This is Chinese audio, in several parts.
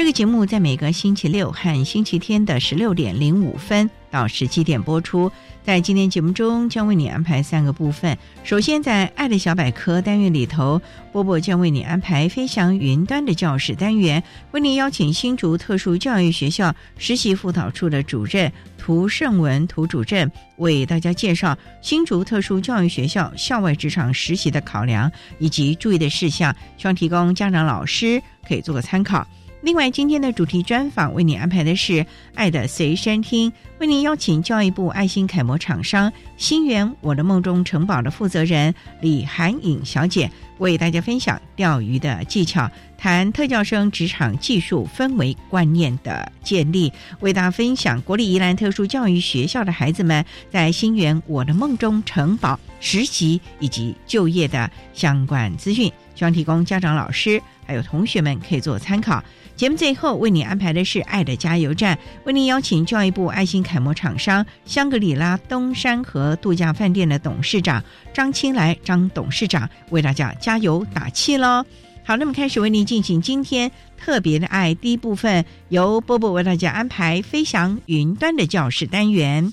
这个节目在每个星期六和星期天的十六点零五分到十七点播出。在今天节目中，将为你安排三个部分。首先，在“爱的小百科”单元里头，波波将为你安排“飞翔云端”的教室单元，为你邀请新竹特殊教育学校实习辅导处的主任涂胜文涂主任，为大家介绍新竹特殊教育学校校外职场实习的考量以及注意的事项，希望提供家长、老师可以做个参考。另外，今天的主题专访为你安排的是《爱的随身听》，为您邀请教育部爱心楷模厂商新源我的梦中城堡的负责人李涵颖小姐，为大家分享钓鱼的技巧，谈特教生职场技术氛围观念的建立，为大家分享国立宜兰特殊教育学校的孩子们在新源我的梦中城堡实习以及就业的相关资讯，希望提供家长、老师还有同学们可以做参考。节目最后为你安排的是《爱的加油站》，为您邀请教育部爱心楷模厂商香格里拉东山河度假饭店的董事长张青来张董事长为大家加油打气喽！好，那么开始为您进行今天特别的爱第一部分，由波波为大家安排飞翔云端的教室单元。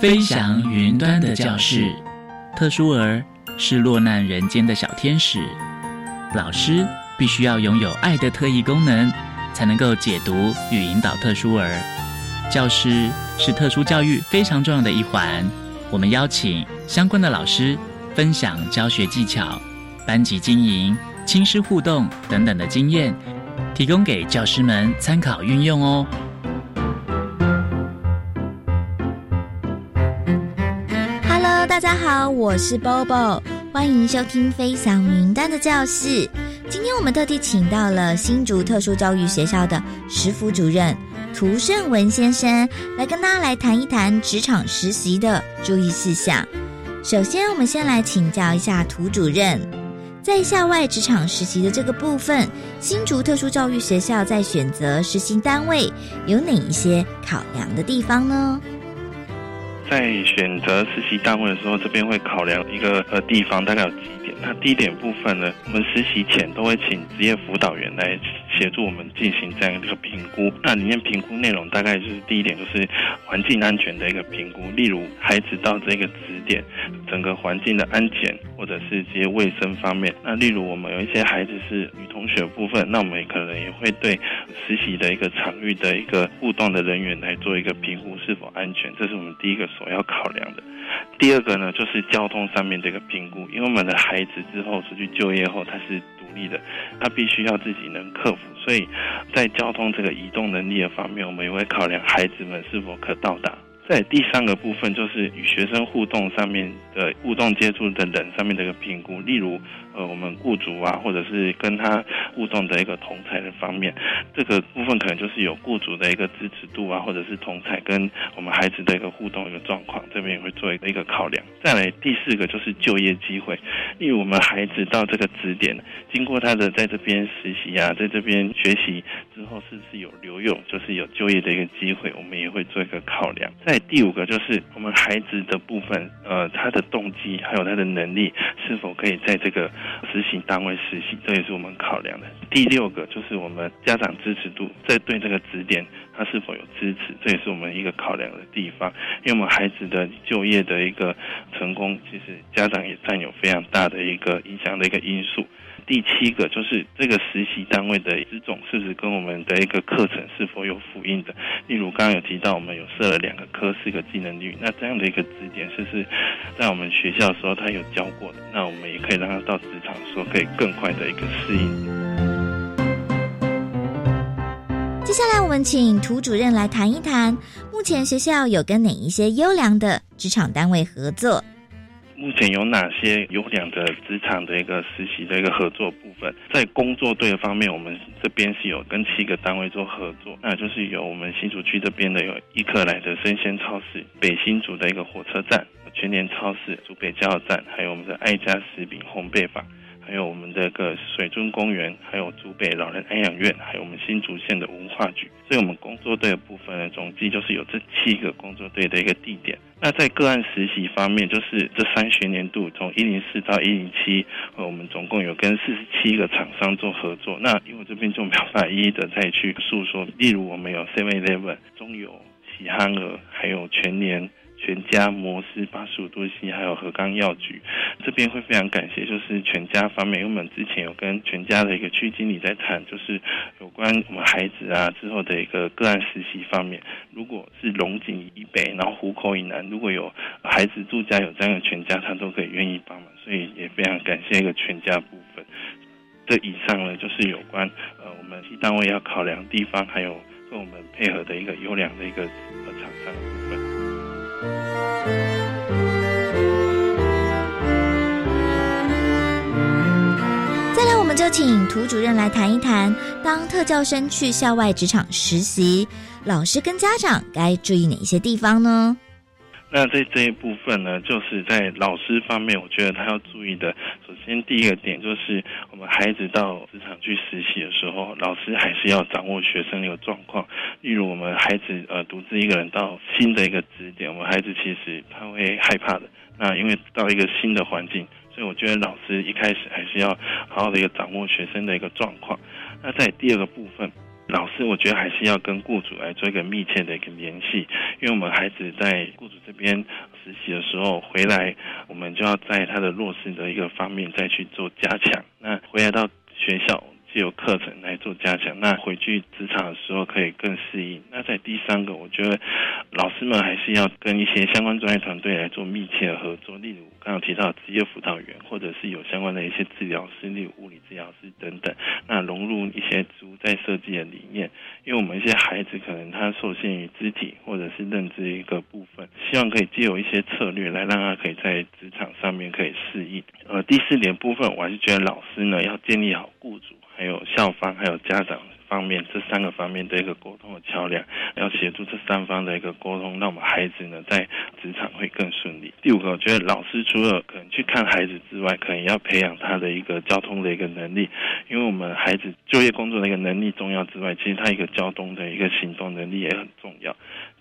飞翔云端的教室，特殊儿是落难人间的小天使，老师必须要拥有爱的特异功能。才能够解读与引导特殊儿。教师是特殊教育非常重要的一环。我们邀请相关的老师分享教学技巧、班级经营、亲师互动等等的经验，提供给教师们参考运用哦。Hello，大家好，我是 Bobo，欢迎收听《飞翔云端的教室》。今天我们特地请到了新竹特殊教育学校的实辅主任涂胜文先生，来跟大家来谈一谈职场实习的注意事项。首先，我们先来请教一下涂主任，在校外职场实习的这个部分，新竹特殊教育学校在选择实习单位有哪一些考量的地方呢？在选择实习单位的时候，这边会考量一个呃地方，大概有几点。那第一点部分呢，我们实习前都会请职业辅导员来协助我们进行这样一个评估。那里面评估内容大概就是第一点就是环境安全的一个评估，例如孩子到这个指点，整个环境的安全或者是一些卫生方面。那例如我们有一些孩子是女同学部分，那我们可能也会对实习的一个场域的一个互动的人员来做一个评估是否安全，这是我们第一个。所要考量的，第二个呢，就是交通上面的一个评估，因为我们的孩子之后出去就业后，他是力的，他必须要自己能克服，所以在交通这个移动能力的方面，我们也会考量孩子们是否可到达。在第三个部分，就是与学生互动上面的互动接触的人上面的一个评估，例如。呃，我们雇主啊，或者是跟他互动的一个同才的方面，这个部分可能就是有雇主的一个支持度啊，或者是同才跟我们孩子的一个互动一个状况，这边也会做一个一个考量。再来第四个就是就业机会，例如我们孩子到这个指点，经过他的在这边实习啊，在这边学习之后，是不是有留用，就是有就业的一个机会，我们也会做一个考量。再第五个就是我们孩子的部分，呃，他的动机还有他的能力是否可以在这个执行单位实行，这也是我们考量的。第六个就是我们家长支持度，在对这个指点他是否有支持，这也是我们一个考量的地方。因为我们孩子的就业的一个成功，其实家长也占有非常大的一个影响的一个因素。第七个就是这个实习单位的职种是不是跟我们的一个课程是否有呼应的？例如刚刚有提到，我们有设了两个科，四个技能率，那这样的一个指点，是不是在我们学校的时候他有教过的？那我们也可以让他到职场说可以更快的一个适应。接下来我们请涂主任来谈一谈，目前学校有跟哪一些优良的职场单位合作？目前有哪些优良的职场的一个实习的一个合作部分？在工作队的方面，我们这边是有跟七个单位做合作，那就是有我们新竹区这边的有伊客莱的生鲜超市、北新竹的一个火车站、全联超市、竹北加油站，还有我们的爱家食品烘焙坊。还有我们的个水尊公园，还有竹北老人安养院，还有我们新竹县的文化局。所以，我们工作队的部分呢，总计就是有这七个工作队的一个地点。那在个案实习方面，就是这三学年度从一零四到一零七，呃，我们总共有跟四十七个厂商做合作。那因为这边就没有办法一一的再去诉说，例如我们有 Seven Eleven、中油、喜憨儿，还有全年。全家、摩斯、八十五度 C，还有和钢药局，这边会非常感谢，就是全家方面，因为我们之前有跟全家的一个区经理在谈，就是有关我们孩子啊之后的一个个案实习方面，如果是龙井以北，然后湖口以南，如果有孩子住家有这样的全家，他都可以愿意帮忙，所以也非常感谢一个全家部分。这以上呢，就是有关呃我们系单位要考量地方，还有跟我们配合的一个优良的一个呃厂商的部分。请涂主任来谈一谈，当特教生去校外职场实习，老师跟家长该注意哪些地方呢？那在这一部分呢，就是在老师方面，我觉得他要注意的，首先第一个点就是，我们孩子到职场去实习的时候，老师还是要掌握学生的一个状况。例如，我们孩子呃独自一个人到新的一个支点，我们孩子其实他会害怕的。那因为到一个新的环境，所以我觉得老师一开始还是要好好的一个掌握学生的一个状况。那在第二个部分。老师，我觉得还是要跟雇主来做一个密切的一个联系，因为我们孩子在雇主这边实习的时候回来，我们就要在他的弱势的一个方面再去做加强。那回来到学校。既有课程来做加强，那回去职场的时候可以更适应。那在第三个，我觉得老师们还是要跟一些相关专业团队来做密切的合作，例如刚刚提到职业辅导员，或者是有相关的一些治疗师，例如物理治疗师等等。那融入一些植物在设计的理念，因为我们一些孩子可能他受限于肢体或者是认知一个部分，希望可以借有一些策略来让他可以在职场上面可以适应。呃，第四点部分，我还是觉得老师呢要建立好雇主。还有校方，还有家长方面这三个方面的一个沟通的桥梁，要协助这三方的一个沟通，让我们孩子呢在职场会更顺利。第五个，我觉得老师除了可能去看孩子之外，可能要培养他的一个交通的一个能力，因为我们孩子就业工作的一个能力重要之外，其实他一个交通的一个行动能力也很重要。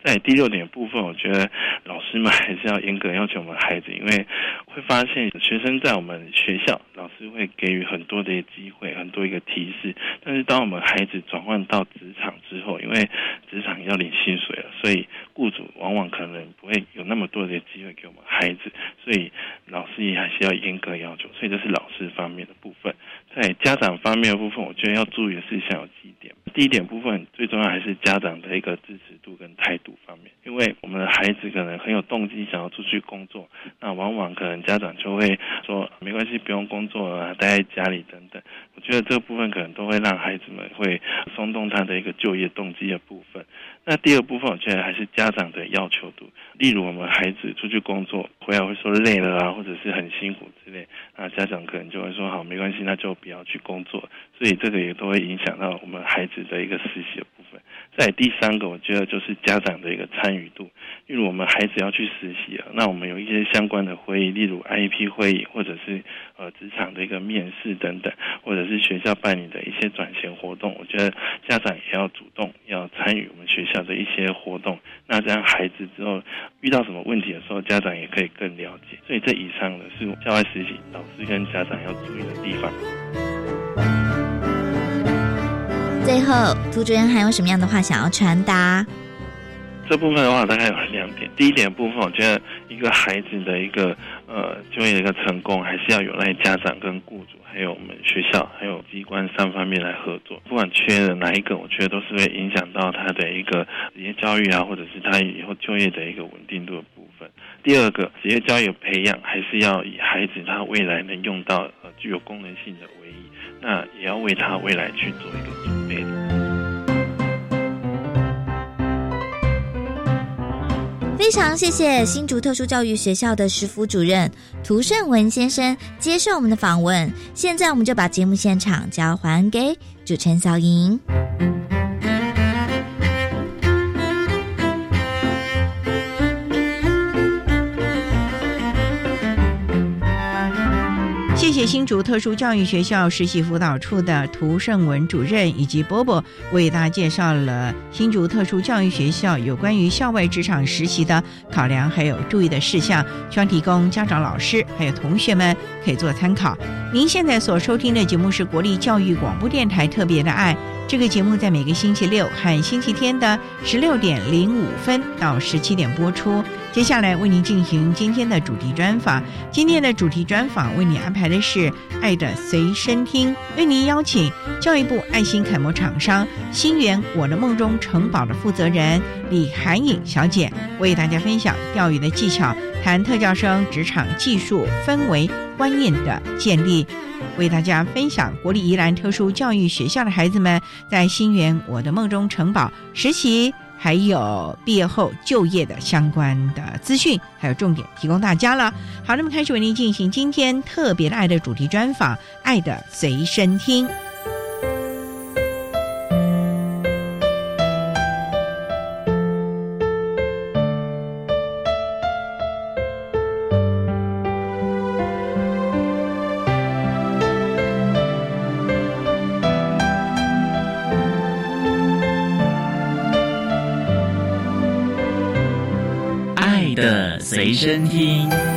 在第六点部分，我觉得老师们还是要严格要求我们孩子，因为会发现学生在我们学校，老师会给予很多的机会，很多一个提示。但是当我们孩子转换到职场之后，因为职场要领薪水了，所以雇主往往可能不会有那么多的机会给我们孩子，所以老师也还是要严格要求。所以这是老师方面的部分。在家长方面的部分，我觉得要注意的事项有几点。第一点部分最重要还是家长的一个支持度跟态度方面，因为我们的孩子可能很有动机想要出去工作，那往往可能家长就会说没关系，不用工作了，待在家里等等。我觉得这个部分可能都会让孩子们会松动他的一个就业动机的部分。那第二部分，我觉得还是家长的要求度，例如我们孩子出去工作回来会说累了啊，或者是很辛苦之类，那家长可能就会说好，没关系，那就不要去工作。所以这个也都会影响到我们孩子的一个实习的部分。在第三个，我觉得就是家长的一个参与度，例如我们孩子要去实习了，那我们有一些相关的会议，例如 IEP 会议，或者是呃职场的一个面试等等，或者是学校办理的一些转型活动，我觉得家长也要主动要参与我们学校的一些活动。那这样孩子之后遇到什么问题的时候，家长也可以更了解。所以这以上呢是校外实习老师跟家长要注意的地方。最后，涂主任还有什么样的话想要传达？这部分的话，大概有两点。第一点部分，我觉得一个孩子的一个呃就业的一个成功，还是要有赖家长跟雇主，还有我们学校，还有机关三方面来合作。不管缺了哪一个，我觉得都是会影响到他的一个职业教育啊，或者是他以后就业的一个稳定度的部分。第二个，职业教育培养还是要以孩子他未来能用到呃具有功能性的为宜，那也要为他未来去做一个准备。非常谢谢新竹特殊教育学校的师辅主任涂胜文先生接受我们的访问。现在我们就把节目现场交还给主持人小莹。谢谢新竹特殊教育学校实习辅导处的涂胜文主任以及波波为大家介绍了新竹特殊教育学校有关于校外职场实习的考量还有注意的事项，希望提供家长、老师还有同学们可以做参考。您现在所收听的节目是国立教育广播电台特别的爱。这个节目在每个星期六和星期天的十六点零五分到十七点播出。接下来为您进行今天的主题专访。今天的主题专访为您安排的是《爱的随身听》，为您邀请教育部爱心楷模厂商新源我的梦中城堡的负责人李涵颖小姐，为大家分享钓鱼的技巧，谈特教生职场技术氛围观念的建立。为大家分享国立宜兰特殊教育学校的孩子们在新园我的梦中城堡实习，还有毕业后就业的相关的资讯，还有重点提供大家了。好，那么开始为您进行今天特别的爱的主题专访，《爱的随身听》。随身听。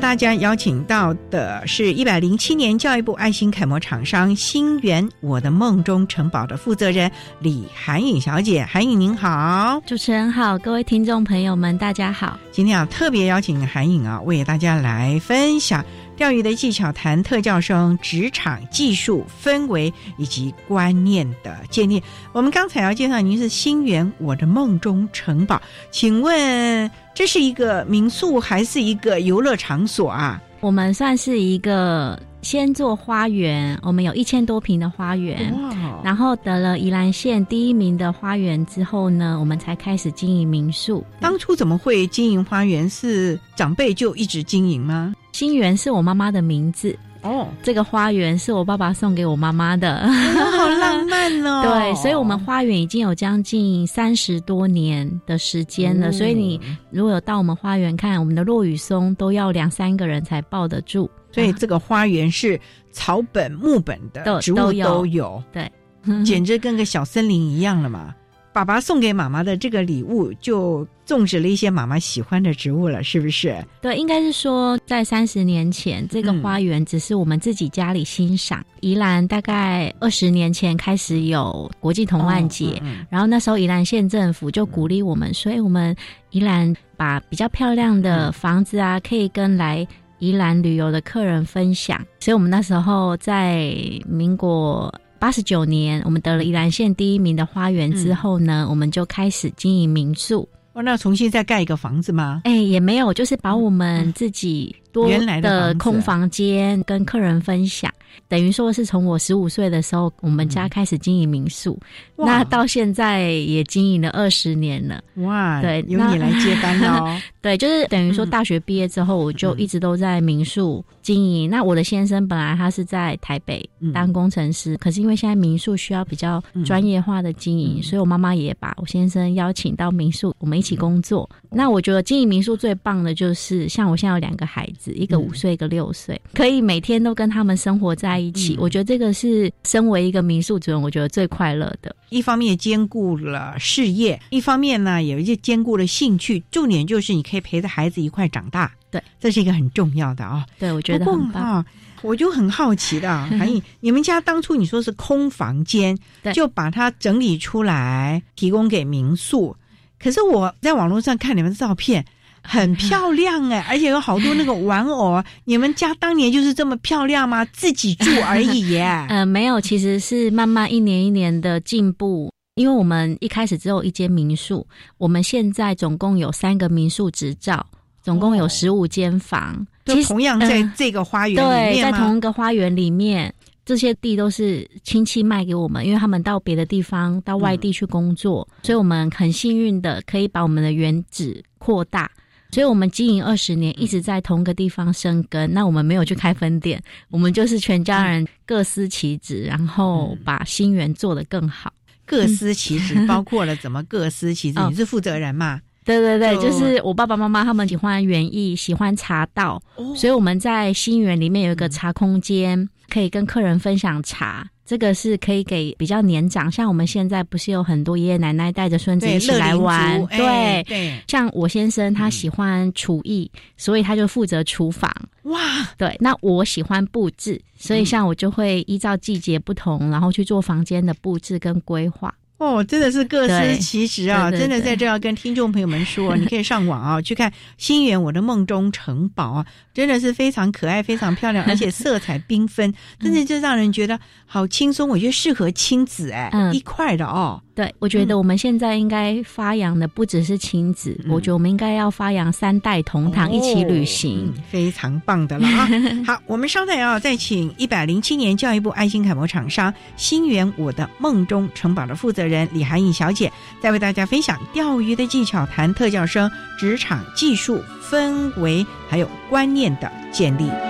为大家邀请到的是一百零七年教育部爱心楷模厂商新源我的梦中城堡的负责人李涵颖小姐，涵颖您好，主持人好，各位听众朋友们大家好。今天啊特别邀请涵颖啊为大家来分享钓鱼的技巧，谈特教生职场技术氛围以及观念的建立。我们刚才要介绍您是新源我的梦中城堡，请问。这是一个民宿还是一个游乐场所啊？我们算是一个先做花园，我们有一千多平的花园，然后得了宜兰县第一名的花园之后呢，我们才开始经营民宿。当初怎么会经营花园？是长辈就一直经营吗？新园是我妈妈的名字。哦，这个花园是我爸爸送给我妈妈的，好浪漫哦。对，所以我们花园已经有将近三十多年的时间了。所以你如果有到我们花园看，我们的落雨松都要两三个人才抱得住。所以这个花园是草本、木本的植物都有，对，简直跟个小森林一样了嘛。爸爸送给妈妈的这个礼物，就种植了一些妈妈喜欢的植物了，是不是？对，应该是说，在三十年前，这个花园只是我们自己家里欣赏。宜兰大概二十年前开始有国际童玩节，然后那时候宜兰县政府就鼓励我们，所以我们宜兰把比较漂亮的房子啊，可以跟来宜兰旅游的客人分享。所以我们那时候在民国。八十九年，我们得了宜兰县第一名的花园之后呢，我们就开始经营民宿。哦，那重新再盖一个房子吗？哎，也没有，就是把我们自己多原来的空房间跟客人分享，等于说是从我十五岁的时候，我们家开始经营民宿，那到现在也经营了二十年了。哇，对，由你来接单哦。对，就是等于说大学毕业之后，我就一直都在民宿经营。那我的先生本来他是在台北当工程师，可是因为现在民宿需要比较专业化的经营，所以我妈妈也把我先生邀请到民宿，我们一起工作。那我觉得经营民宿最棒的就是，像我现在有两个孩子，一个五岁，一个六岁，可以每天都跟他们生活在一起。我觉得这个是身为一个民宿主人，我觉得最快乐的。一方面兼顾了事业，一方面呢有一些兼顾了兴趣。重点就是你可以陪着孩子一块长大，对，这是一个很重要的啊。对，我觉得很棒。我就很好奇的，韩颖，你们家当初你说是空房间，就把它整理出来提供给民宿。可是我在网络上看你们的照片，很漂亮哎，而且有好多那个玩偶。你们家当年就是这么漂亮吗？自己住而已耶？呃，没有，其实是慢慢一年一年的进步。因为我们一开始只有一间民宿，我们现在总共有三个民宿执照，总共有十五间房。其实同样在这个花园里面，在同一个花园里面，这些地都是亲戚卖给我们，因为他们到别的地方、到外地去工作，所以我们很幸运的可以把我们的原址扩大。所以我们经营二十年，一直在同一个地方生根。那我们没有去开分店，我们就是全家人各司其职，然后把新园做得更好。各司其职，包括了怎么各司其职？你是负责人嘛？对对对，就是我爸爸妈妈他们喜欢园艺，喜欢茶道，所以我们在新园里面有一个茶空间，可以跟客人分享茶。这个是可以给比较年长，像我们现在不是有很多爷爷奶奶带着孙子一起来玩，对对。像我先生他喜欢厨艺，所以他就负责厨房。哇，对。那我喜欢布置，所以像我就会依照季节不同，然后去做房间的布置跟规划。哦，真的是各司其职啊！真的在这要跟听众朋友们说，你可以上网啊去看《心远我的梦中城堡》啊，真的是非常可爱、非常漂亮，而且色彩缤纷，真的就让人觉得好轻松。我觉得适合亲子哎一块的哦。对，我觉得我们现在应该发扬的不只是亲子，我觉得我们应该要发扬三代同堂一起旅行，非常棒的了啊！好，我们稍待啊，再请一百零七年教育部爱心楷模厂商新源我的梦中城堡的负责人李涵颖小姐，再为大家分享钓鱼的技巧，谈特教生职场技术氛围还有观念的建立。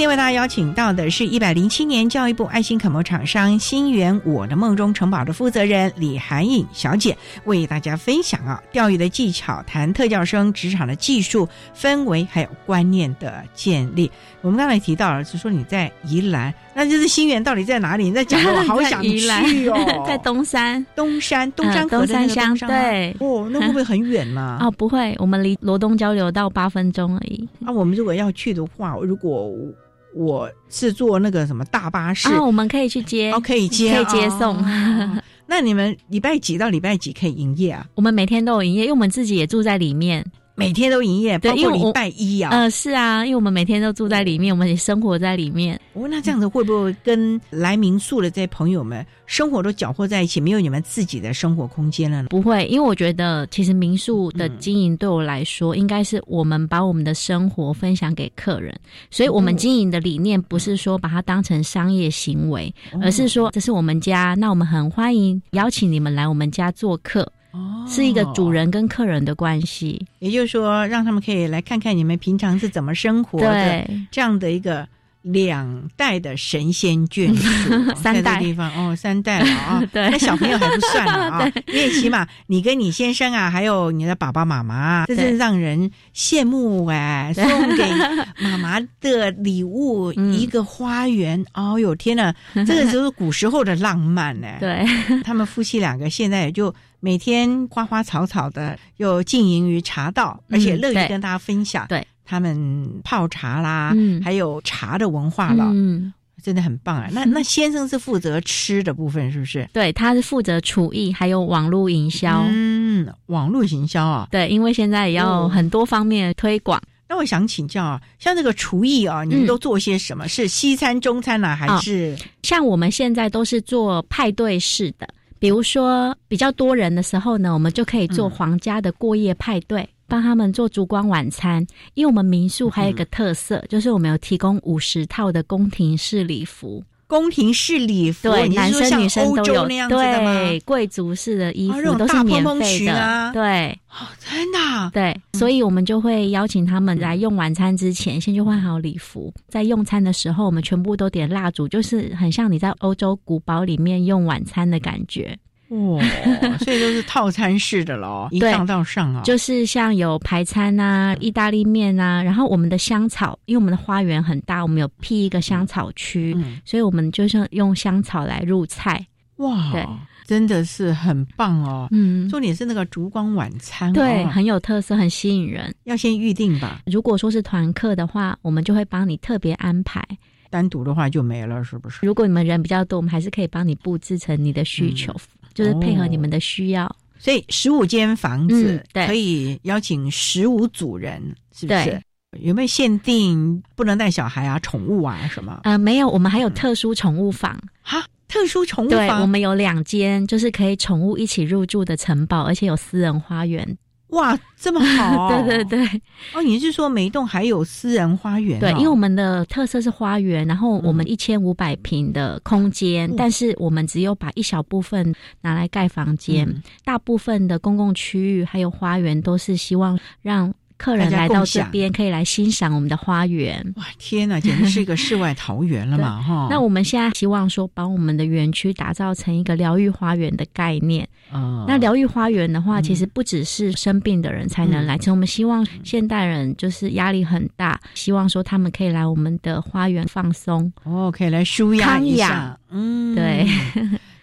天为大家邀请到的是一百零七年教育部爱心楷模厂商新源我的梦中城堡的负责人李涵颖小姐，为大家分享啊钓鱼的技巧，谈特教生职场的技术氛围，还有观念的建立。我们刚才提到了，是说你在宜兰，那就是新源到底在哪里？你在讲，我好想去哦，在东山，东山东山东山乡，对，哦，那会不会很远呢？哦，不会，我们离罗东交流到八分钟而已。那我们如果要去的话，如果我是坐那个什么大巴士，啊，我们可以去接，哦，可以接，可以接送。那你们礼拜几到礼拜几可以营业啊？我们每天都有营业，因为我们自己也住在里面。每天都营业，包括礼拜一啊。呃，是啊，因为我们每天都住在里面，我们也生活在里面。哦，那这样子会不会跟来民宿的这些朋友们生活都搅和在一起，没有你们自己的生活空间了呢？不会，因为我觉得其实民宿的经营对我来说，应该是我们把我们的生活分享给客人，所以我们经营的理念不是说把它当成商业行为，而是说这是我们家，那我们很欢迎邀请你们来我们家做客。哦，是一个主人跟客人的关系，也就是说，让他们可以来看看你们平常是怎么生活的，这样的一个。两代的神仙眷属，三代地方哦，三代了啊！对，那小朋友还不算了 啊，因为起码你跟你先生啊，还有你的爸爸妈妈，这是让人羡慕哎！送给妈妈的礼物一个花园，哦哟天呐，这个就是古时候的浪漫呢。对，他们夫妻两个现在也就每天花花草草的，又经营于茶道，而且乐于跟大家分享。对。他们泡茶啦，还有茶的文化了，嗯，真的很棒啊。那那先生是负责吃的部分，是不是？对，他是负责厨艺，还有网络营销。嗯，网络营销啊，对，因为现在也要很多方面推广。那我想请教啊，像这个厨艺啊，你们都做些什么？是西餐、中餐呢，还是像我们现在都是做派对式的？比如说比较多人的时候呢，我们就可以做皇家的过夜派对。帮他们做烛光晚餐，因为我们民宿还有一个特色，就是我们有提供五十套的宫廷式礼服。宫廷式礼服，对，男生女生都有对，贵族式的衣服都是免费的。对，真的。对，所以我们就会邀请他们来用晚餐之前，先去换好礼服，在用餐的时候，我们全部都点蜡烛，就是很像你在欧洲古堡里面用晚餐的感觉。哇，所以都是套餐式的喽，一上到上啊，就是像有排餐啊、意大利面啊，然后我们的香草，因为我们的花园很大，我们有辟一个香草区，所以我们就是用香草来入菜。哇，对，真的是很棒哦。嗯，重点是那个烛光晚餐，对，很有特色，很吸引人。要先预定吧。如果说是团客的话，我们就会帮你特别安排；单独的话就没了，是不是？如果你们人比较多，我们还是可以帮你布置成你的需求。就是配合你们的需要，所以十五间房子可以邀请十五组人，是不是？有没有限定不能带小孩啊、宠物啊什么？呃，没有，我们还有特殊宠物房。哈，特殊宠物房，我们有两间，就是可以宠物一起入住的城堡，而且有私人花园。哇，这么好！对对对，哦，你是说每一栋还有私人花园？对，因为我们的特色是花园，然后我们一千五百平的空间，但是我们只有把一小部分拿来盖房间，大部分的公共区域还有花园都是希望让。客人来到这边可以来欣赏我们的花园。哇，天哪，简直是一个世外桃源了嘛！哈，那我们现在希望说，把我们的园区打造成一个疗愈花园的概念。啊，那疗愈花园的话，其实不只是生病的人才能来，其实我们希望现代人就是压力很大，希望说他们可以来我们的花园放松。哦，可以来舒压一下。嗯，对。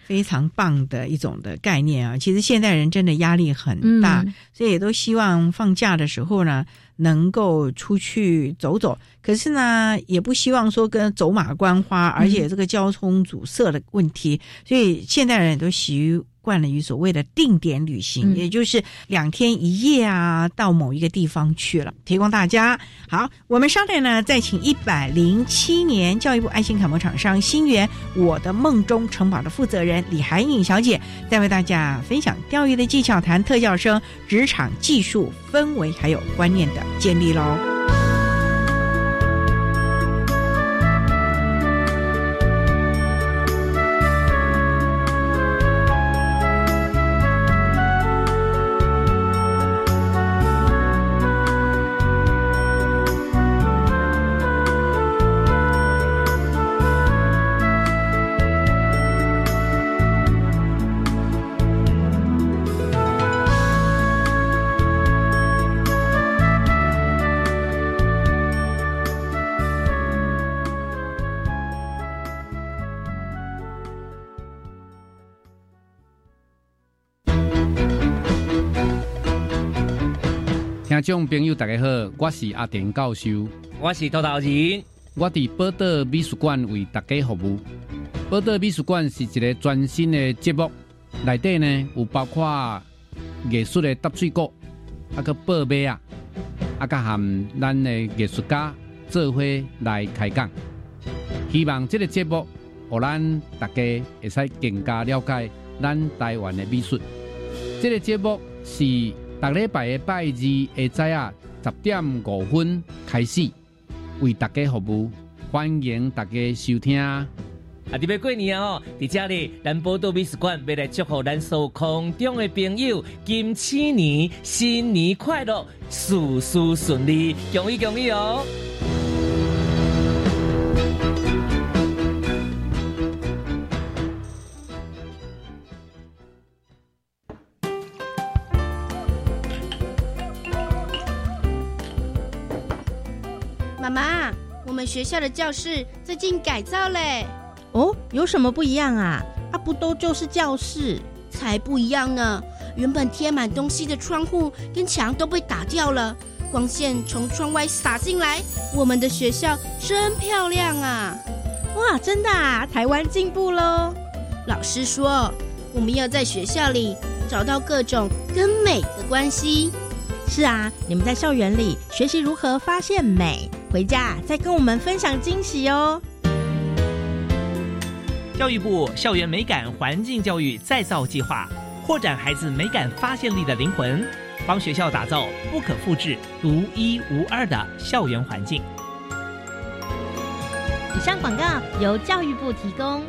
非常棒的一种的概念啊！其实现代人真的压力很大，所以也都希望放假的时候呢，能够出去走走。可是呢，也不希望说跟走马观花，而且这个交通阻塞的问题，所以现代人也都习于。惯了于所谓的定点旅行，也就是两天一夜啊，到某一个地方去了，提供大家。好，我们稍待呢，再请一百零七年教育部爱心楷模厂商新源我的梦中城堡的负责人李涵颖小姐，再为大家分享钓鱼的技巧，谈特教生职场技术氛围还有观念的建立喽。众朋友大家好，我是阿田教授，我是陶陶人，我伫宝岛美术馆为大家服务。宝岛美术馆是一个全新的节目，内底呢有包括艺术的搭水果，啊个报马啊，啊个含咱的艺术家做伙来开讲。希望这个节目，互咱大家会使更加了解咱台湾的美术。这个节目是逐礼拜的拜二下早啊十点五分开始，为大家服务，欢迎大家收听。啊！特别过年哦，伫这里咱宝岛美术馆要来祝福咱所有空中的朋友，金七年新年快乐，事事顺利，恭喜恭喜哦！们学校的教室最近改造嘞。哦，有什么不一样啊？啊，不都就是教室？才不一样呢！原本贴满东西的窗户跟墙都被打掉了，光线从窗外洒进来，我们的学校真漂亮啊！哇，真的啊！台湾进步喽！老师说，我们要在学校里找到各种跟美的关系。是啊，你们在校园里学习如何发现美，回家再跟我们分享惊喜哦。教育部校园美感环境教育再造计划，扩展孩子美感发现力的灵魂，帮学校打造不可复制、独一无二的校园环境。以上广告由教育部提供。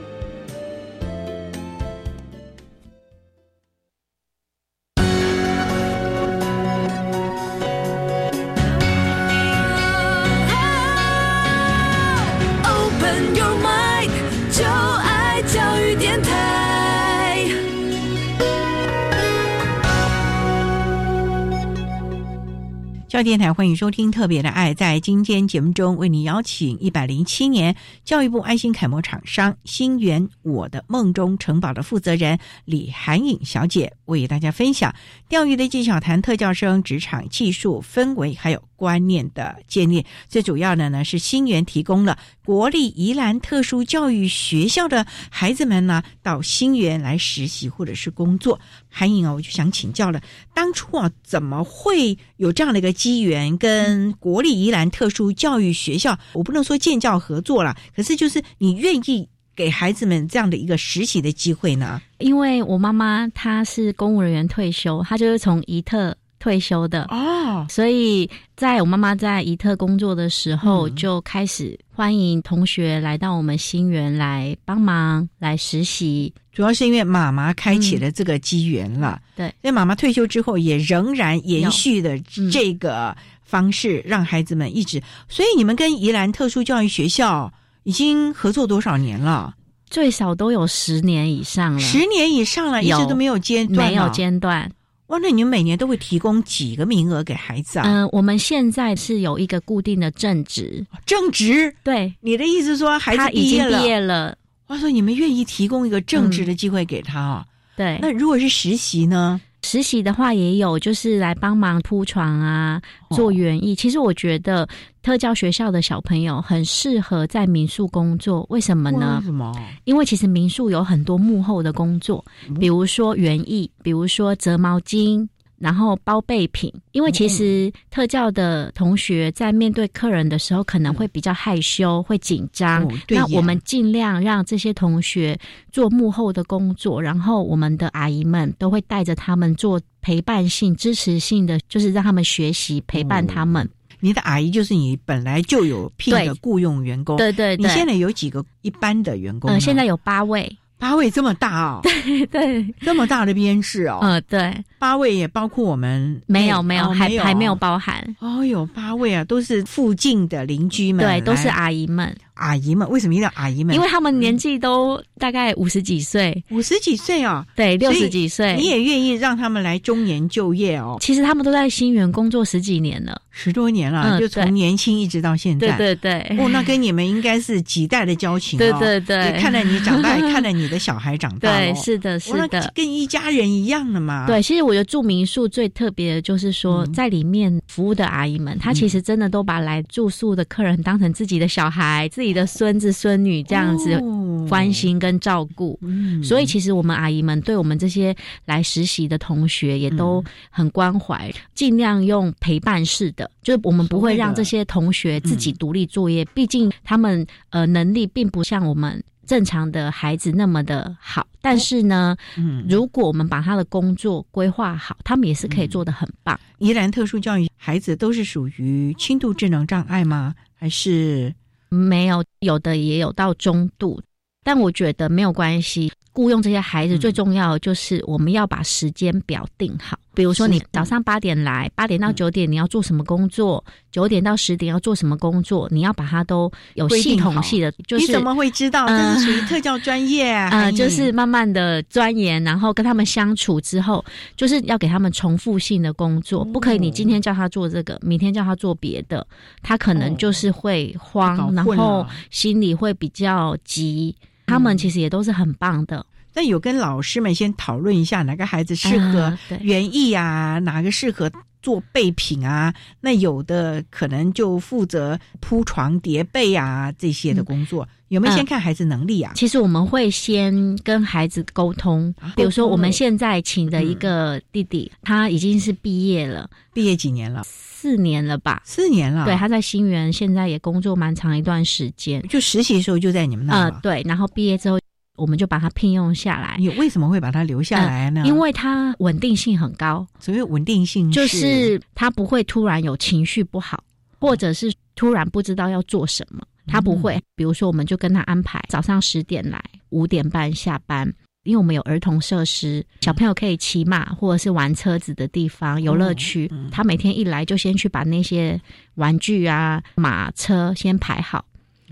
电台欢迎收听《特别的爱》。在今天节目中，为你邀请一百零七年教育部爱心楷模厂商新源我的梦中城堡的负责人李涵颖小姐，为大家分享钓鱼的技巧，谈特教生职场技术氛围，还有。观念的建立，最主要的呢是新源提供了国立宜兰特殊教育学校的孩子们呢到新源来实习或者是工作。韩颖啊，我就想请教了，当初啊怎么会有这样的一个机缘，跟国立宜兰特殊教育学校，我不能说建教合作了，可是就是你愿意给孩子们这样的一个实习的机会呢？因为我妈妈她是公务人员退休，她就是从宜特。退休的哦，所以在我妈妈在怡特工作的时候，就开始欢迎同学来到我们新园来帮忙来实习。主要是因为妈妈开启了这个机缘了，对，那妈妈退休之后也仍然延续的这个方式，让孩子们一直。所以你们跟宜兰特殊教育学校已经合作多少年了？最少都有十年以上了，十年以上了，一直都没有间断，没有间断。哇，那你们每年都会提供几个名额给孩子啊？嗯，我们现在是有一个固定的正职，正职。对，你的意思说孩子已经毕业了，话说你们愿意提供一个正职的机会给他啊？对。那如果是实习呢？实习的话也有，就是来帮忙铺床啊，做园艺。其实我觉得特教学校的小朋友很适合在民宿工作，为什么呢？为什么？因为其实民宿有很多幕后的工作，比如说园艺，比如说折毛巾。然后包备品，因为其实特教的同学在面对客人的时候，可能会比较害羞、会紧张。那我们尽量让这些同学做幕后的工作，然后我们的阿姨们都会带着他们做陪伴性、支持性的，就是让他们学习、陪伴他们。你的阿姨就是你本来就有聘的雇佣员工，对对。你现在有几个一般的员工？嗯，现在有八位。八位这么大哦，对对，这么大的编制哦，嗯对，八位也包括我们没有没有还还没有包含。哦，有八位啊，都是附近的邻居们，对，都是阿姨们阿姨们，为什么一定要阿姨们？因为他们年纪都大概五十几岁，五十几岁哦，对，六十几岁，你也愿意让他们来中年就业哦？其实他们都在新园工作十几年了，十多年了，就从年轻一直到现在。对对对，哦，那跟你们应该是几代的交情。对对对，也看着你长大，也看着你的小孩长大。对，是的，是的，跟一家人一样的嘛。对，其实我觉得住民宿最特别的就是说，在里面服务的阿姨们，她其实真的都把来住宿的客人当成自己的小孩、自己的孙子孙女这样子关心跟照顾。嗯，所以其实我们阿姨们对我们这些来实习的同学也都很关怀，尽量用陪伴式的，就是我们不会让这些同学自己独立作业，毕竟他们呃能力并不像我们。正常的孩子那么的好，但是呢，嗯，如果我们把他的工作规划好，他们也是可以做的很棒。宜兰特殊教育孩子都是属于轻度智能障碍吗？还是没有？有的也有到中度，但我觉得没有关系。雇佣这些孩子最重要的就是我们要把时间表定好。比如说，你早上八点来，八点到九点你要做什么工作？九点到十点要做什么工作？你要把它都有系统性的。就是你怎么会知道？这是属于特教专业 啊！就是慢慢的钻研，然后跟他们相处之后，就是要给他们重复性的工作，不可以你今天叫他做这个，明天叫他做别的，他可能就是会慌，然后心里会比较急。他们其实也都是很棒的。那有跟老师们先讨论一下哪个孩子适合园艺啊，哪个适合做备品啊？那有的可能就负责铺床叠被啊这些的工作，有没有先看孩子能力啊？其实我们会先跟孩子沟通，比如说我们现在请的一个弟弟，他已经是毕业了，毕业几年了？四年了吧？四年了。对，他在新园现在也工作蛮长一段时间，就实习的时候就在你们那。呃，对，然后毕业之后。我们就把它聘用下来。你为什么会把它留下来呢？因为它稳定性很高。所谓稳定性，就是他不会突然有情绪不好，或者是突然不知道要做什么。他不会。比如说，我们就跟他安排早上十点来，五点半下班。因为我们有儿童设施，小朋友可以骑马或者是玩车子的地方、游乐区。他每天一来就先去把那些玩具啊、马车先排好，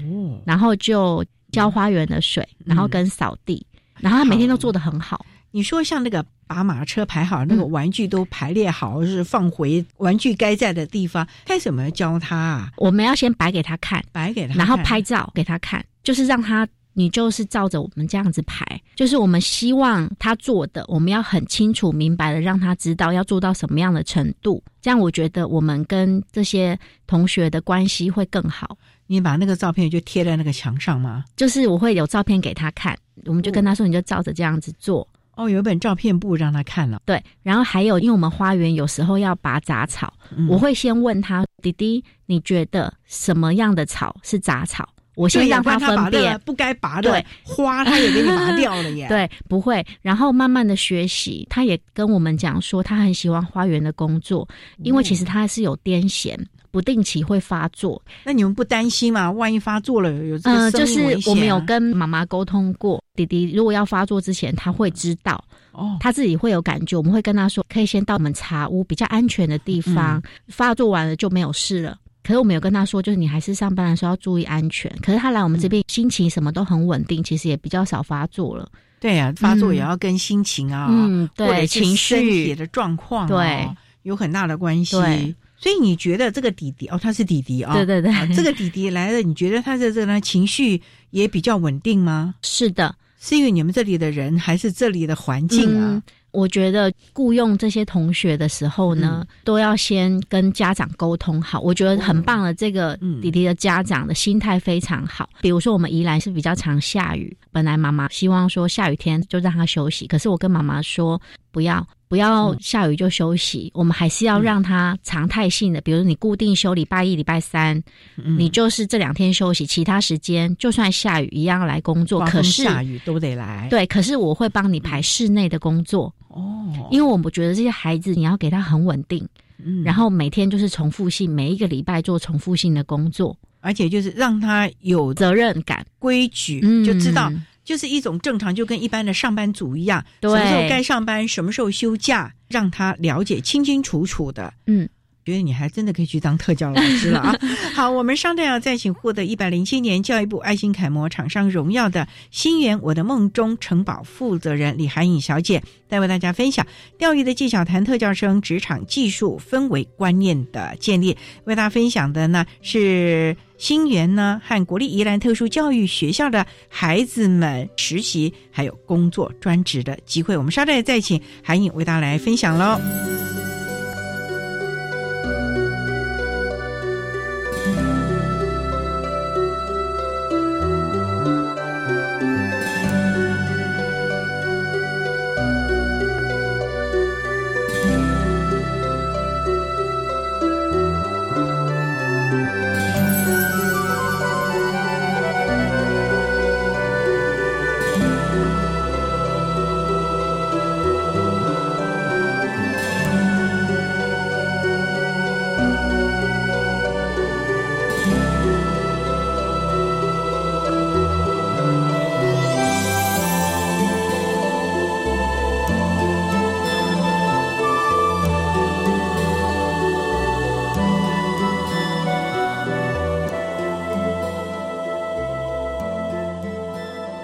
哦，然后就。浇花园的水，然后跟扫地，然后他每天都做的很好。你说像那个把马车排好，那个玩具都排列好，是放回玩具该在的地方。开始我们要教他啊，我们要先摆给他看，摆给他，然后拍照给他看，就是让他你就是照着我们这样子排，就是我们希望他做的，我们要很清楚明白的让他知道要做到什么样的程度。这样我觉得我们跟这些同学的关系会更好。你把那个照片就贴在那个墙上吗？就是我会有照片给他看，我们就跟他说，你就照着这样子做。哦，有一本照片簿让他看了。对，然后还有，因为我们花园有时候要拔杂草，我会先问他，弟弟，你觉得什么样的草是杂草？我先让他分辨，不该拔的花，他也给你拔掉了耶。对，不会，然后慢慢的学习，他也跟我们讲说，他很喜欢花园的工作，因为其实他是有癫痫。不定期会发作，那你们不担心吗？万一发作了，有这个就是我们有跟妈妈沟通过，弟弟如果要发作之前，他会知道哦，他自己会有感觉。我们会跟他说，可以先到我们茶屋比较安全的地方，发作完了就没有事了。可是我们有跟他说，就是你还是上班的时候要注意安全。可是他来我们这边，心情什么都很稳定，其实也比较少发作了。对呀，发作也要跟心情啊，嗯，对，情绪的状况对有很大的关系。所以你觉得这个弟弟哦，他是弟弟啊，对对对，这个弟弟来了，你觉得他的这个情绪也比较稳定吗？是的，是因为你们这里的人还是这里的环境啊？我觉得雇佣这些同学的时候呢，都要先跟家长沟通好。我觉得很棒的，这个弟弟的家长的心态非常好。比如说，我们宜兰是比较常下雨，本来妈妈希望说下雨天就让他休息，可是我跟妈妈说不要。不要下雨就休息，我们还是要让他常态性的，比如你固定休礼拜一、礼拜三，你就是这两天休息，其他时间就算下雨一样来工作。可是下雨都得来。对，可是我会帮你排室内的工作。哦，因为我们觉得这些孩子你要给他很稳定，嗯，然后每天就是重复性，每一个礼拜做重复性的工作，而且就是让他有责任感、规矩，就知道。就是一种正常，就跟一般的上班族一样，什么时候该上班，什么时候休假，让他了解清清楚楚的。嗯，觉得你还真的可以去当特教老师了啊！好，我们稍待要再请获得一百零七年教育部爱心楷模厂商荣耀的新源我的梦中城堡负责人李涵颖小姐，再为大家分享钓鱼的技巧，谈特教生职场技术氛围观念的建立。为大家分享的呢是新源呢和国立宜兰特殊教育学校的孩子们实习还有工作专职的机会。我们稍待再请涵颖为大家来分享喽。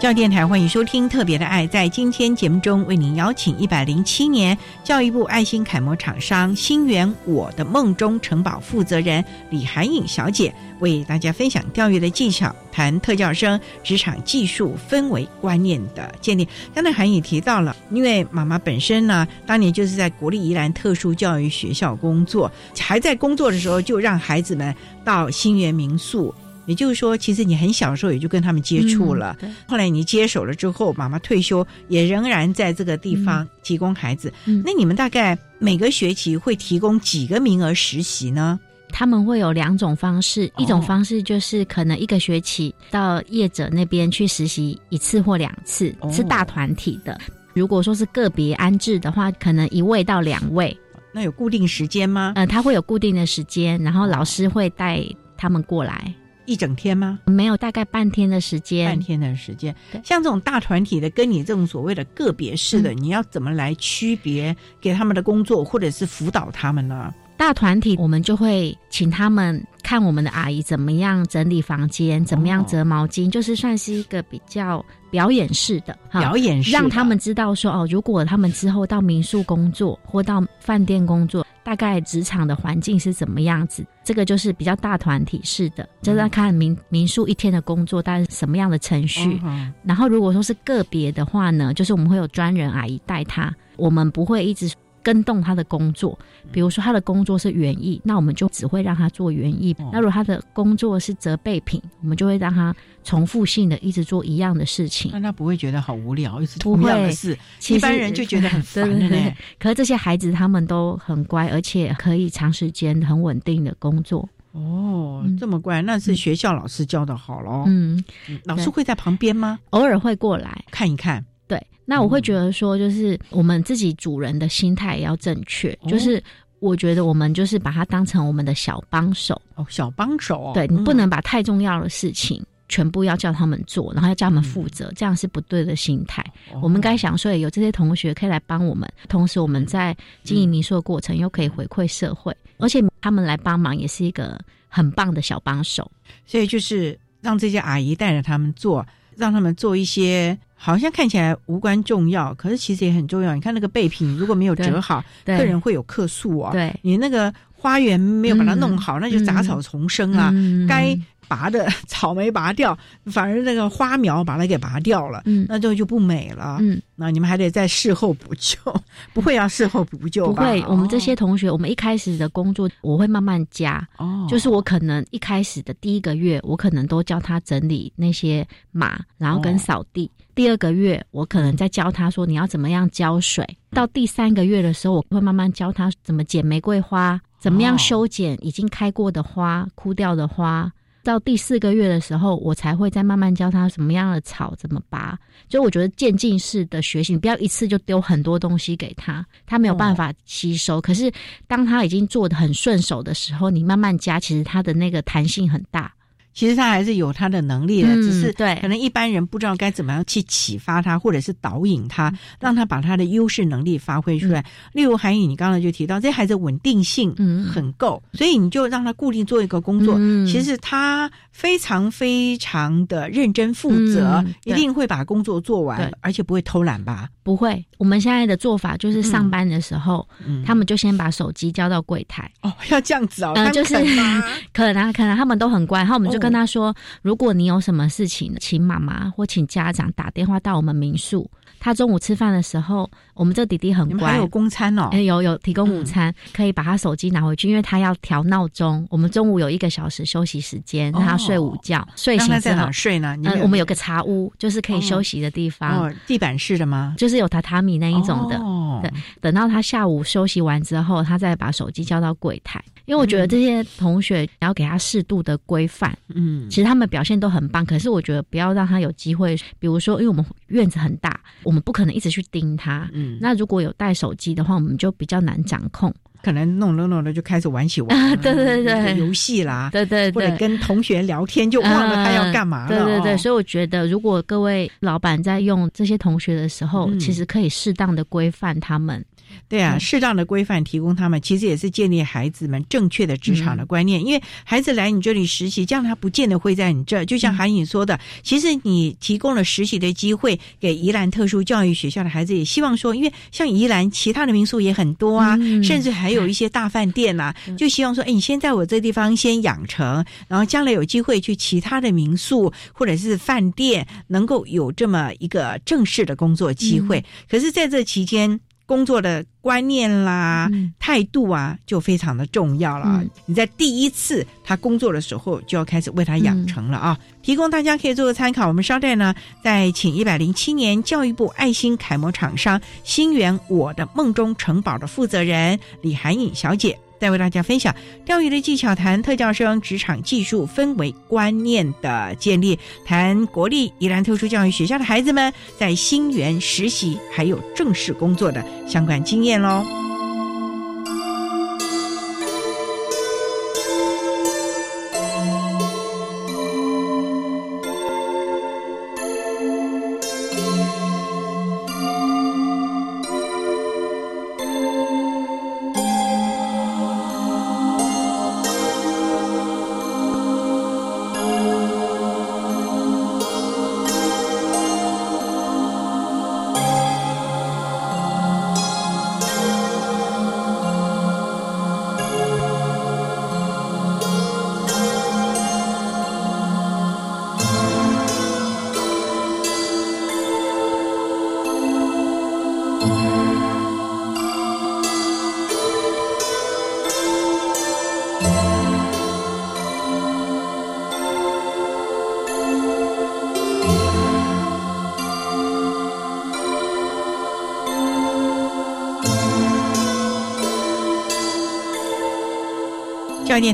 教电台欢迎收听《特别的爱》。在今天节目中，为您邀请一百零七年教育部爱心楷模厂商新源我的梦中城堡负责人李涵颖小姐，为大家分享钓鱼的技巧，谈特教生职场技术氛围观念的建立。刚才涵颖提到了，因为妈妈本身呢，当年就是在国立宜兰特殊教育学校工作，还在工作的时候，就让孩子们到新源民宿。也就是说，其实你很小的时候也就跟他们接触了。后来你接手了之后，妈妈退休也仍然在这个地方提供孩子。那你们大概每个学期会提供几个名额实习呢？他们会有两种方式，一种方式就是可能一个学期到业者那边去实习一次或两次，是大团体的。如果说是个别安置的话，可能一位到两位。那有固定时间吗？呃，他会有固定的时间，然后老师会带他们过来。一整天吗？没有，大概半天的时间。半天的时间，像这种大团体的，跟你这种所谓的个别式的，你要怎么来区别给他们的工作，或者是辅导他们呢？大团体，我们就会请他们看我们的阿姨怎么样整理房间，怎么样折毛巾，就是算是一个比较表演式的表演式，让他们知道说哦，如果他们之后到民宿工作或到饭店工作。大概职场的环境是怎么样子？这个就是比较大团体式的，就是要看民民宿一天的工作大概什么样的程序。然后如果说是个别的话呢，就是我们会有专人阿姨带他，我们不会一直。跟动他的工作，比如说他的工作是园艺，那我们就只会让他做园艺。那如果他的工作是折备品，我们就会让他重复性的一直做一样的事情。那他不会觉得好无聊，一直同样的事，一般人就觉得很 烦对可是这些孩子他们都很乖，而且可以长时间很稳定的工作。哦，这么乖，那是学校老师教的好喽。嗯，老师会在旁边吗？偶尔会过来看一看。那我会觉得说，就是我们自己主人的心态也要正确。就是我觉得我们就是把它当成我们的小帮手哦，小帮手。对你不能把太重要的事情全部要叫他们做，然后要叫他们负责，这样是不对的心态。我们该想说，有这些同学可以来帮我们，同时我们在经营民宿的过程又可以回馈社会，而且他们来帮忙也是一个很棒的小帮手。所以就是让这些阿姨带着他们做，让他们做一些。好像看起来无关重要，可是其实也很重要。你看那个备品如果没有折好，客人会有客诉啊。对，你那个花园没有把它弄好，那就杂草丛生啊。该。拔的草没拔掉，反而那个花苗把它给拔掉了，嗯，那就就不美了，嗯，那你们还得在事后补救，不会要事后补救不会，我们这些同学，我们一开始的工作我会慢慢加，哦，就是我可能一开始的第一个月，我可能都教他整理那些马，然后跟扫地。第二个月，我可能在教他说你要怎么样浇水。到第三个月的时候，我会慢慢教他怎么剪玫瑰花，怎么样修剪已经开过的花、枯掉的花。到第四个月的时候，我才会再慢慢教他什么样的草怎么拔。就我觉得渐进式的学习，不要一次就丢很多东西给他，他没有办法吸收。可是当他已经做的很顺手的时候，你慢慢加，其实他的那个弹性很大。其实他还是有他的能力的，嗯只是对。可能一般人不知道该怎么样去启发他，或者是导引他，让他把他的优势能力发挥出来。例如韩颖，你刚才就提到，这孩子稳定性嗯。很够，所以你就让他固定做一个工作，嗯。其实他非常非常的认真负责，嗯一定会把工作做完，而且不会偷懒吧？不会，我们现在的做法就是上班的时候，嗯。他们就先把手机交到柜台，哦，要这样子哦，呃，就是 可能啊可能他们都很乖，然后我们就跟哦他说，如果你有什么事情，请妈妈或请家长打电话到我们民宿。他中午吃饭的时候，我们这弟弟很乖有，公餐哦哎，，有有提供午嗯餐，可以把他手机拿回去，因为他要调闹钟。我们中午有一个小时休息时间，让他睡午觉，睡醒在哪，睡呢？我们有个茶屋，就是可以哦休息的地方，哦，地板式的吗？就是有榻榻米那一种的。哦对等到他下午休息完之后，他再把手机交到柜台。因为我觉得这些同学要给他适度的规范，嗯其实他们表现都很棒，可是我觉得不要让他有机会，比如说，因为我们院子很大，我们不可能一直去盯他。嗯，那如果有带手机的话，我们就比较难掌控。可能弄弄弄的就开始玩起玩 对对对游戏啦，对对对，或者跟同学聊天就忘了他要干嘛了。对对对，哦所以我觉得，如果各位老板在用这些同学的时候，嗯其实可以适当的规范他们。对啊，适当的规范提供他们，其实也是建立孩子们正确的职场的观念。因为孩子来你这里实习，这样他不见得会在你这儿。就像韩颖说的，其实你提供了实习的机会给宜兰特殊教育学校的孩子，也希望说，因为像宜兰其他的民宿也很多啊，嗯甚至还有一些大饭店呐、就希望说，哎，你先在我这地方先养成，然后将来有机会去其他的民宿或者是饭店，能够有这么一个正式的工作机会。可是，在这期间，工作的观念啦、嗯态度啊，就非常的重要了。嗯你在第一次他工作的时候，就要开始为他养成了啊。提供大家可以做个参考。我们稍待呢，再请一百零七年教育部爱心楷模厂商新源我的梦中城堡的负责人李涵颖小姐。再为大家分享钓鱼的技巧，谈特教生职场技术氛围观念的建立，谈国立宜兰特殊教育学校的孩子们在新园实习还有正式工作的相关经验喽。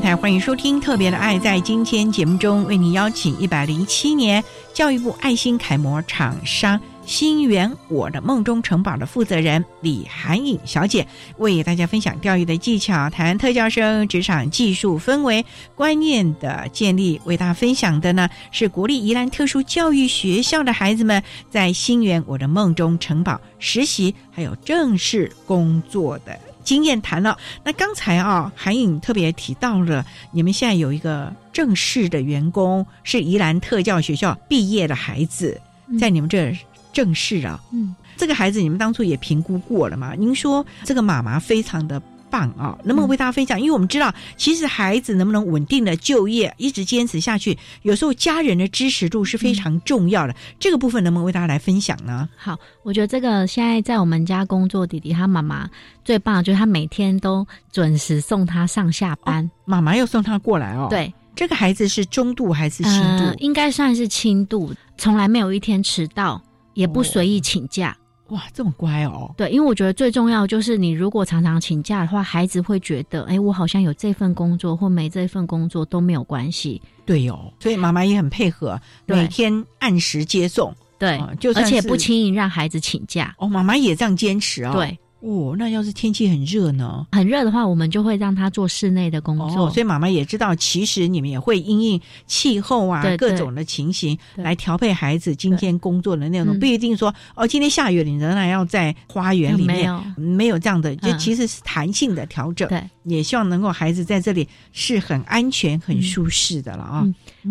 电台欢迎收听《特别的爱》，在今天节目中为你邀请一百零七年教育部爱心楷模厂商新源我的梦中城堡的负责人李涵颖小姐，为大家分享钓鱼的技巧，谈特教生职场技术氛围观念的建立。为大家分享的呢是国立宜兰特殊教育学校的孩子们在新源我的梦中城堡实习还有正式工作的。经验谈了，那刚才啊，韩颖特别提到了，你们现在有一个正式的员工是宜兰特教学校毕业的孩子，在你们这儿正式啊，嗯，这个孩子你们当初也评估过了嘛？您说这个妈妈非常的棒啊，能不能为大家分享？因为我们知道，其实孩子能不能稳定的就业，一直坚持下去，有时候家人的支持度是非常重要的。这个部分能不能为大家来分享呢？好，我觉得这个现在在我们家工作，弟弟他妈妈最棒就是他每天都准时送他上下班。妈妈又送他过来哦。，对，这个孩子是中度还是轻度？呃，应该算是轻度，从来没有一天迟到，也不随意请假。哇，这么乖哦！对，因为我觉得最重要就是你如果常常请假的话，孩子会觉得，哎，我好像有这份工作或没这份工作都没有关系。对哦，所以妈妈也很配合，每天按时接送。对，哦就是而且不轻易让孩子请假。哦，妈妈也这样坚持哦。对，哦，那要是天气很热呢？很热的话，我们就会让他做室内的工作。所以妈妈也知道，其实你们也会因应气候啊各种的情形来调配孩子今天工作的内容，不一定说哦，今天下雨了，你仍然要在花园里面，没有这样的，就其实是弹性的调整。对，也希望能够孩子在这里是很安全、很舒适的了啊。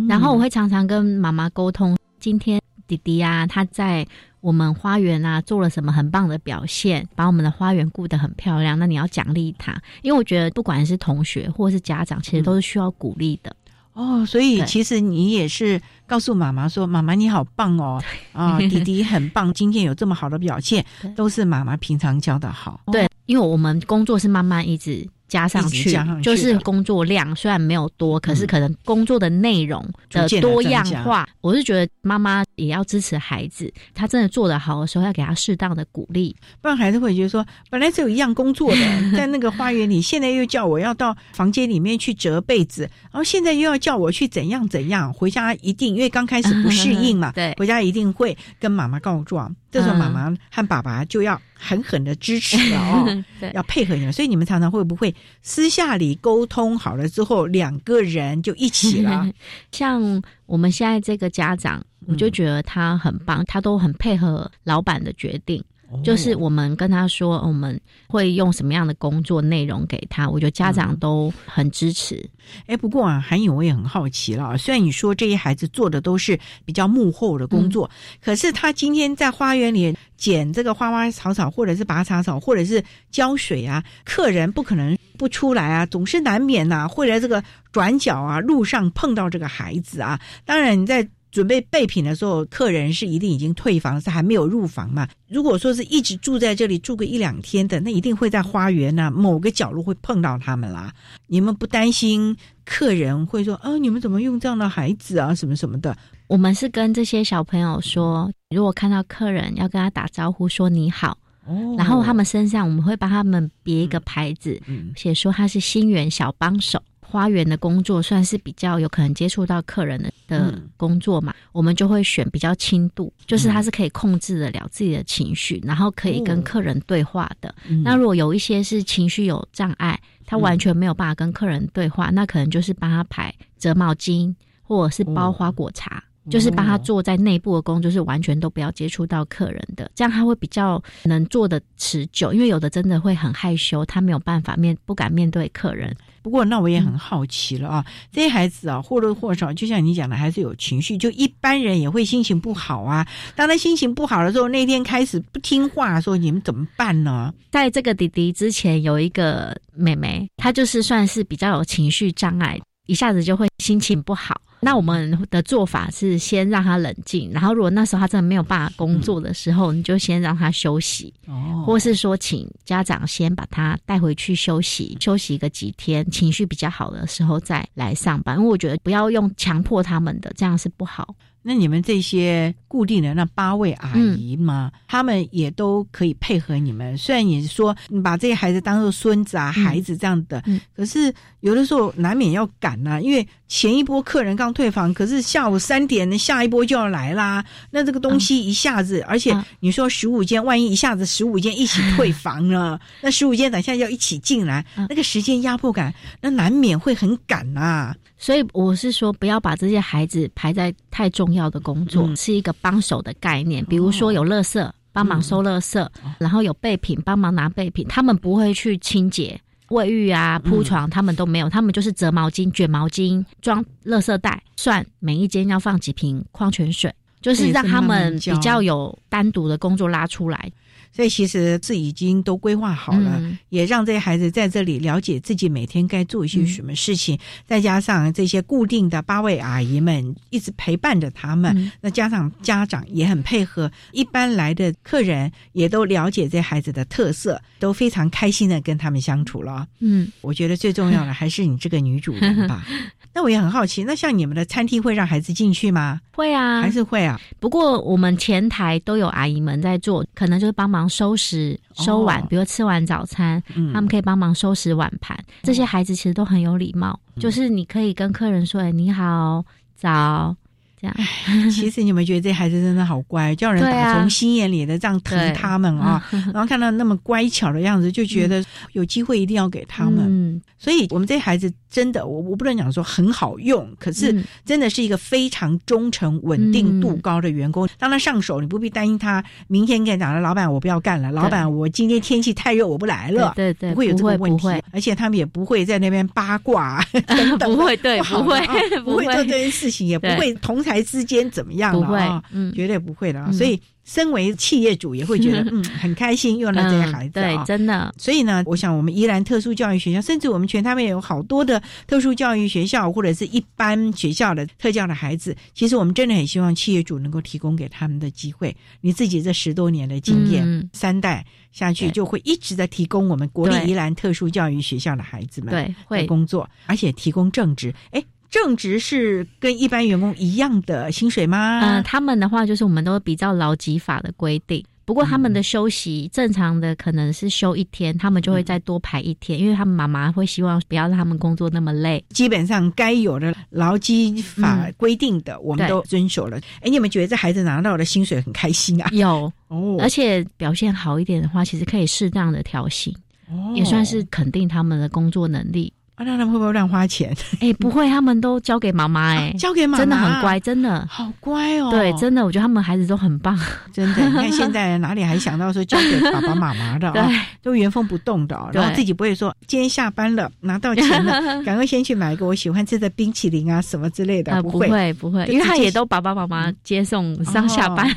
然后我会常常跟妈妈沟通，今天弟弟啊，他在。我们花园啊做了什么很棒的表现，把我们的花园顾得很漂亮。那你要奖励他，因为我觉得不管是同学或是家长，其实都是需要鼓励的。哦，所以其实你也是告诉妈妈说：“妈妈你好棒哦，啊，弟弟很棒，今天有这么好的表现，都是妈妈平常教的好。”对，因为我们工作是慢慢一直。加上去，就是工作量虽然没有多，可是可能工作的内容的多样化，我是觉得妈妈也要支持孩子，他真的做得好的时候，要给他适当的鼓励，不然孩子会觉得说，本来只有一样工作的，在那个花园里，现在又叫我要到房间里面去折被子，然后现在又要叫我去怎样怎样，回家一定因为刚开始不适应嘛，对，回家一定会跟妈妈告状。这时候妈妈和爸爸就要狠狠的支持 了哦，要配合你们。所以你们常常会不会私下里沟通好了之后，两个人就一起了？像我们现在这个家长，我就觉得他很棒，他都很配合老板的决定。就是我们跟他说，我们会用什么样的工作内容给他，我觉得家长都很支持。哎，不过啊，韩颖我也很好奇了。虽然你说这些孩子做的都是比较幕后的工作，可是他今天在花园里捡这个花花草草，或者是拔草草，或者是浇水啊，客人不可能不出来啊，总是难免呐，会在这个转角啊路上碰到这个孩子啊。当然你在。准备备品的时候，客人是一定已经退房，是还没有入房嘛？如果说是一直住在这里住个一两天的，那一定会在花园呐某个角落会碰到他们啦。你们不担心客人会说啊，你们怎么用这样的孩子啊，什么什么的？我们是跟这些小朋友说，如果看到客人要跟他打招呼说你好，哦，然后他们身上我们会帮他们别一个牌子，嗯写说他是新源小帮手。花园的工作算是比较有可能接触到客人的的工作嘛，我们就会选比较轻度，就是他是可以控制得了自己的情绪，然后可以跟客人对话的。那如果有一些是情绪有障碍，他完全没有办法跟客人对话，那可能就是帮他排折毛巾，或者是包花果茶。就是帮他做在内部的工作，是完全都不要接触到客人的，这样他会比较能做的持久。因为有的真的会很害羞，他没有办法面不敢面对客人。不过那我也很好奇了啊，这些孩子啊或多或少，就像你讲的，还是有情绪。就一般人也会心情不好啊。当他心情不好的时候，那天开始不听话，说你们怎么办呢？在这个弟弟之前，有一个妹妹，她就是算是比较有情绪障碍，一下子就会心情不好。那我们的做法是先让他冷静，然后如果那时候他真的没有办法工作的时候，你就先让他休息，哦，或是说请家长先把他带回去休息，休息个几天，情绪比较好的时候再来上班。因为我觉得不要用强迫他们的，这样是不好。那你们这些固定的那八位阿姨嘛，他们也都可以配合你们。虽然你说你把这些孩子当做孙子啊、孩子这样的，可是有的时候难免要赶呐，因为前一波客人刚退房，可是下午三点下一波就要来啦。那这个东西一下子，而且你说十五间，万一一下子十五间一起退房了，那十五间等下要一起进来，那个时间压迫感，那难免会很赶呐。所以我是说，不要把这些孩子排在太重要的工作，是一个帮手的概念。比如说有垃圾，帮忙收垃圾，然后有备品，帮忙拿备品。他们不会去清洁卫浴啊、铺床，他们都没有。他们就是折毛巾、卷毛巾、装垃圾袋，算每一间要放几瓶矿泉水，就是让他们比较有单独的工作拉出来。所以其实是已经都规划好了，也让这些孩子在这里了解自己每天该做一些什么事情。再加上这些固定的八位阿姨们一直陪伴着他们，那加上家长也很配合，一般来的客人也都了解这孩子的特色，都非常开心的跟他们相处了。嗯，我觉得最重要的还是你这个女主人吧。那我也很好奇，那像你们的餐厅会让孩子进去吗？会啊，还是会啊。不过我们前台都有阿姨们在做，可能就是帮忙收拾、收碗，比如吃完早餐，他们可以帮忙收拾碗盘。这些孩子其实都很有礼貌，就是你可以跟客人说：“哎，你好，早。”这样。其实你们觉得这孩子真的好乖，叫人打从心眼里的这样疼他们啊，然后看到那么乖巧的样子，就觉得有机会一定要给他们。嗯，所以我们这孩子真的，我我不能讲说很好用，可是真的是一个非常忠诚、稳定度高的员工。当他上手，你不必担心他明天跟你讲了，老板我不要干了，老板我今天天气太热我不来了。对对，不会有这个问题，而且他们也不会在那边八卦，不会对，不会不会。做这件事情，也不会同台之间怎么样了啊，绝对不会的，所以。身为企业主也会觉得嗯很开心用了这些孩子对，真的。所以呢，我想我们宜兰特殊教育学校，甚至我们全台湾有好多的特殊教育学校或者是一般学校的特教的孩子，其实我们真的很希望企业主能够提供给他们的机会。你自己这十多年的经验，三代下去就会一直在提供我们国立宜兰特殊教育学校的孩子们对会工作，而且提供正职。哎。正职是跟一般员工一样的薪水吗？嗯，他们的话就是我们都比较劳基法的规定，不过他们的休息正常的可能是休一天，他们就会再多排一天，因为他们妈妈会希望不要让他们工作那么累。基本上该有的劳基法规定的，我们都遵守了。哎，你有没有觉得这孩子拿到的薪水很开心啊？有哦，而且表现好一点的话，其实可以适当的调薪，哦也算是肯定他们的工作能力。那他们会不会乱花钱？哎，不会，他们都交给妈妈，哎，交给妈妈，真的很乖，真的好乖哦。对，真的，我觉得他们孩子都很棒，真的。你看现在哪里还想到说交给爸爸妈妈的？对，都原封不动的，然后自己不会说今天下班了拿到钱了，赶快先去买一个我喜欢吃的冰淇淋啊什么之类的。不会，不会，因为他也都爸爸妈妈接送上下班，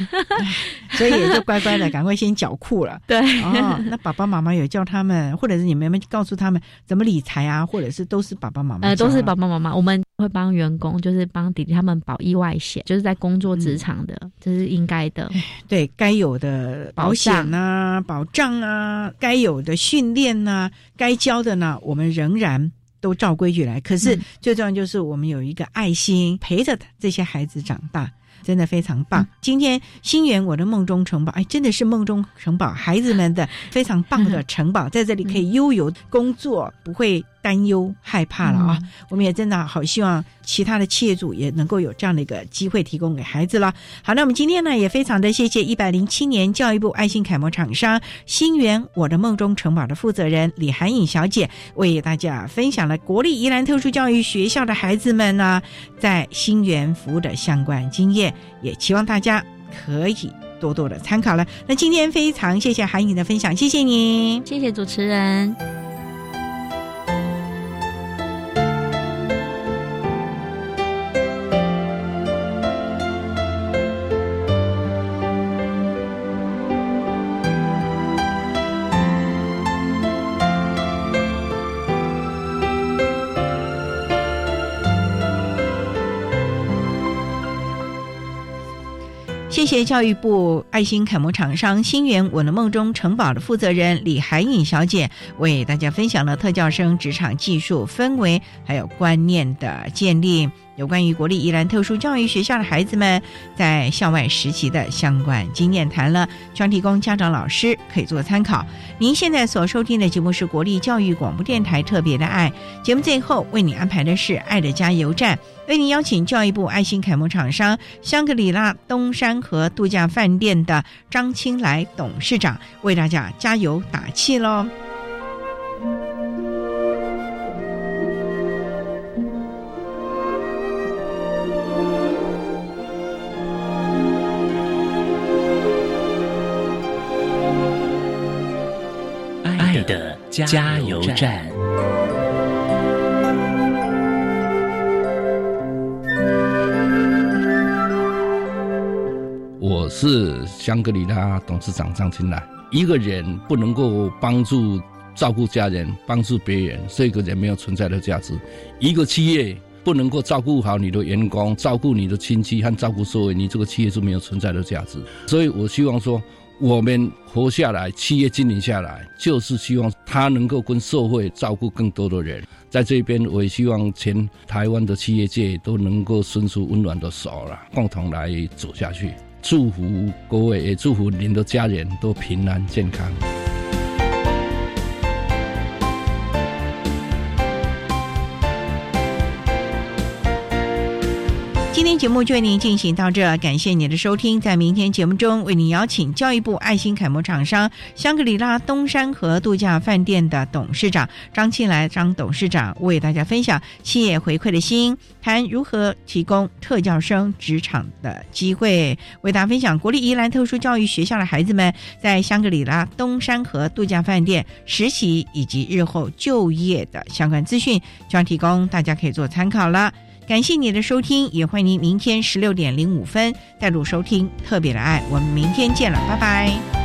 所以也就乖乖的赶快先缴库了。对，哦，那爸爸妈妈有叫他们，或者是你们有没有告诉他们怎么理财啊？或者是都是爸爸妈妈。呃，都是爸爸妈妈，我们会帮员工，就是帮弟弟他们保意外险，就是在工作职场的，这是应该的。对，该有的保险啊、保障啊，该有的训练啊，该教的呢，我们仍然都照规矩来。可是最重要就是我们有一个爱心，陪着这些孩子长大。真的非常棒！今天新源我的梦中城堡，哎，真的是梦中城堡，孩子们的非常棒的城堡，在这里可以悠游工作，不会担忧害怕了啊！我们也真的好希望其他的企业主也能够有这样的一个机会提供给孩子了。好，那我们今天呢也非常的谢谢一百零七年教育部爱心楷模厂商新源我的梦中城堡的负责人李涵颖小姐，为大家分享了国立宜兰特殊教育学校的孩子们呢在新源服务的相关经验。也期望大家可以多多的参考了。那今天非常谢谢韩颖的分享，谢谢你，谢谢主持人。谢教育部爱心楷模厂商新源我的梦中城堡的负责人李海颖小姐为大家分享了特教生职场技术氛围还有观念的建立。有关于国立宜兰特殊教育学校的孩子们在校外实习的相关经验谈了，希望提供家长、老师可以做参考。您现在所收听的节目是国立教育广播电台特别的爱节目，最后为你安排的是爱的加油站，为您邀请教育部爱心楷模厂商香格里拉东山河度假饭店的张青来董事长为大家加油打气喽。加油站。我是香格里拉董事长张青来。一个人不能够帮助照顾家人、帮助别人，这个人没有存在的价值。一个企业不能够照顾好你的员工、照顾你的亲戚和照顾社会，你这个企业是没有存在的价值。所以我希望说。我们活下来，企业经营下来，就是希望他能够跟社会照顾更多的人。在这边，我也希望全台湾的企业界都能够伸出温暖的手了，共同来走下去。祝福各位，也祝福您的家人都平安健康。节目就为您进行到这，感谢您的收听。在明天节目中，为您邀请教育部爱心楷模厂商香格里拉东山河度假饭店的董事长张庆来张董事长为大家分享企业回馈的心，谈如何提供特教生职场的机会，为大家分享国立宜兰特殊教育学校的孩子们在香格里拉东山河度假饭店实习以及日后就业的相关资讯，将提供大家可以做参考了。感谢你的收听，也欢迎您明天十六点零五分再度收听《特别的爱》，我们明天见了，拜拜。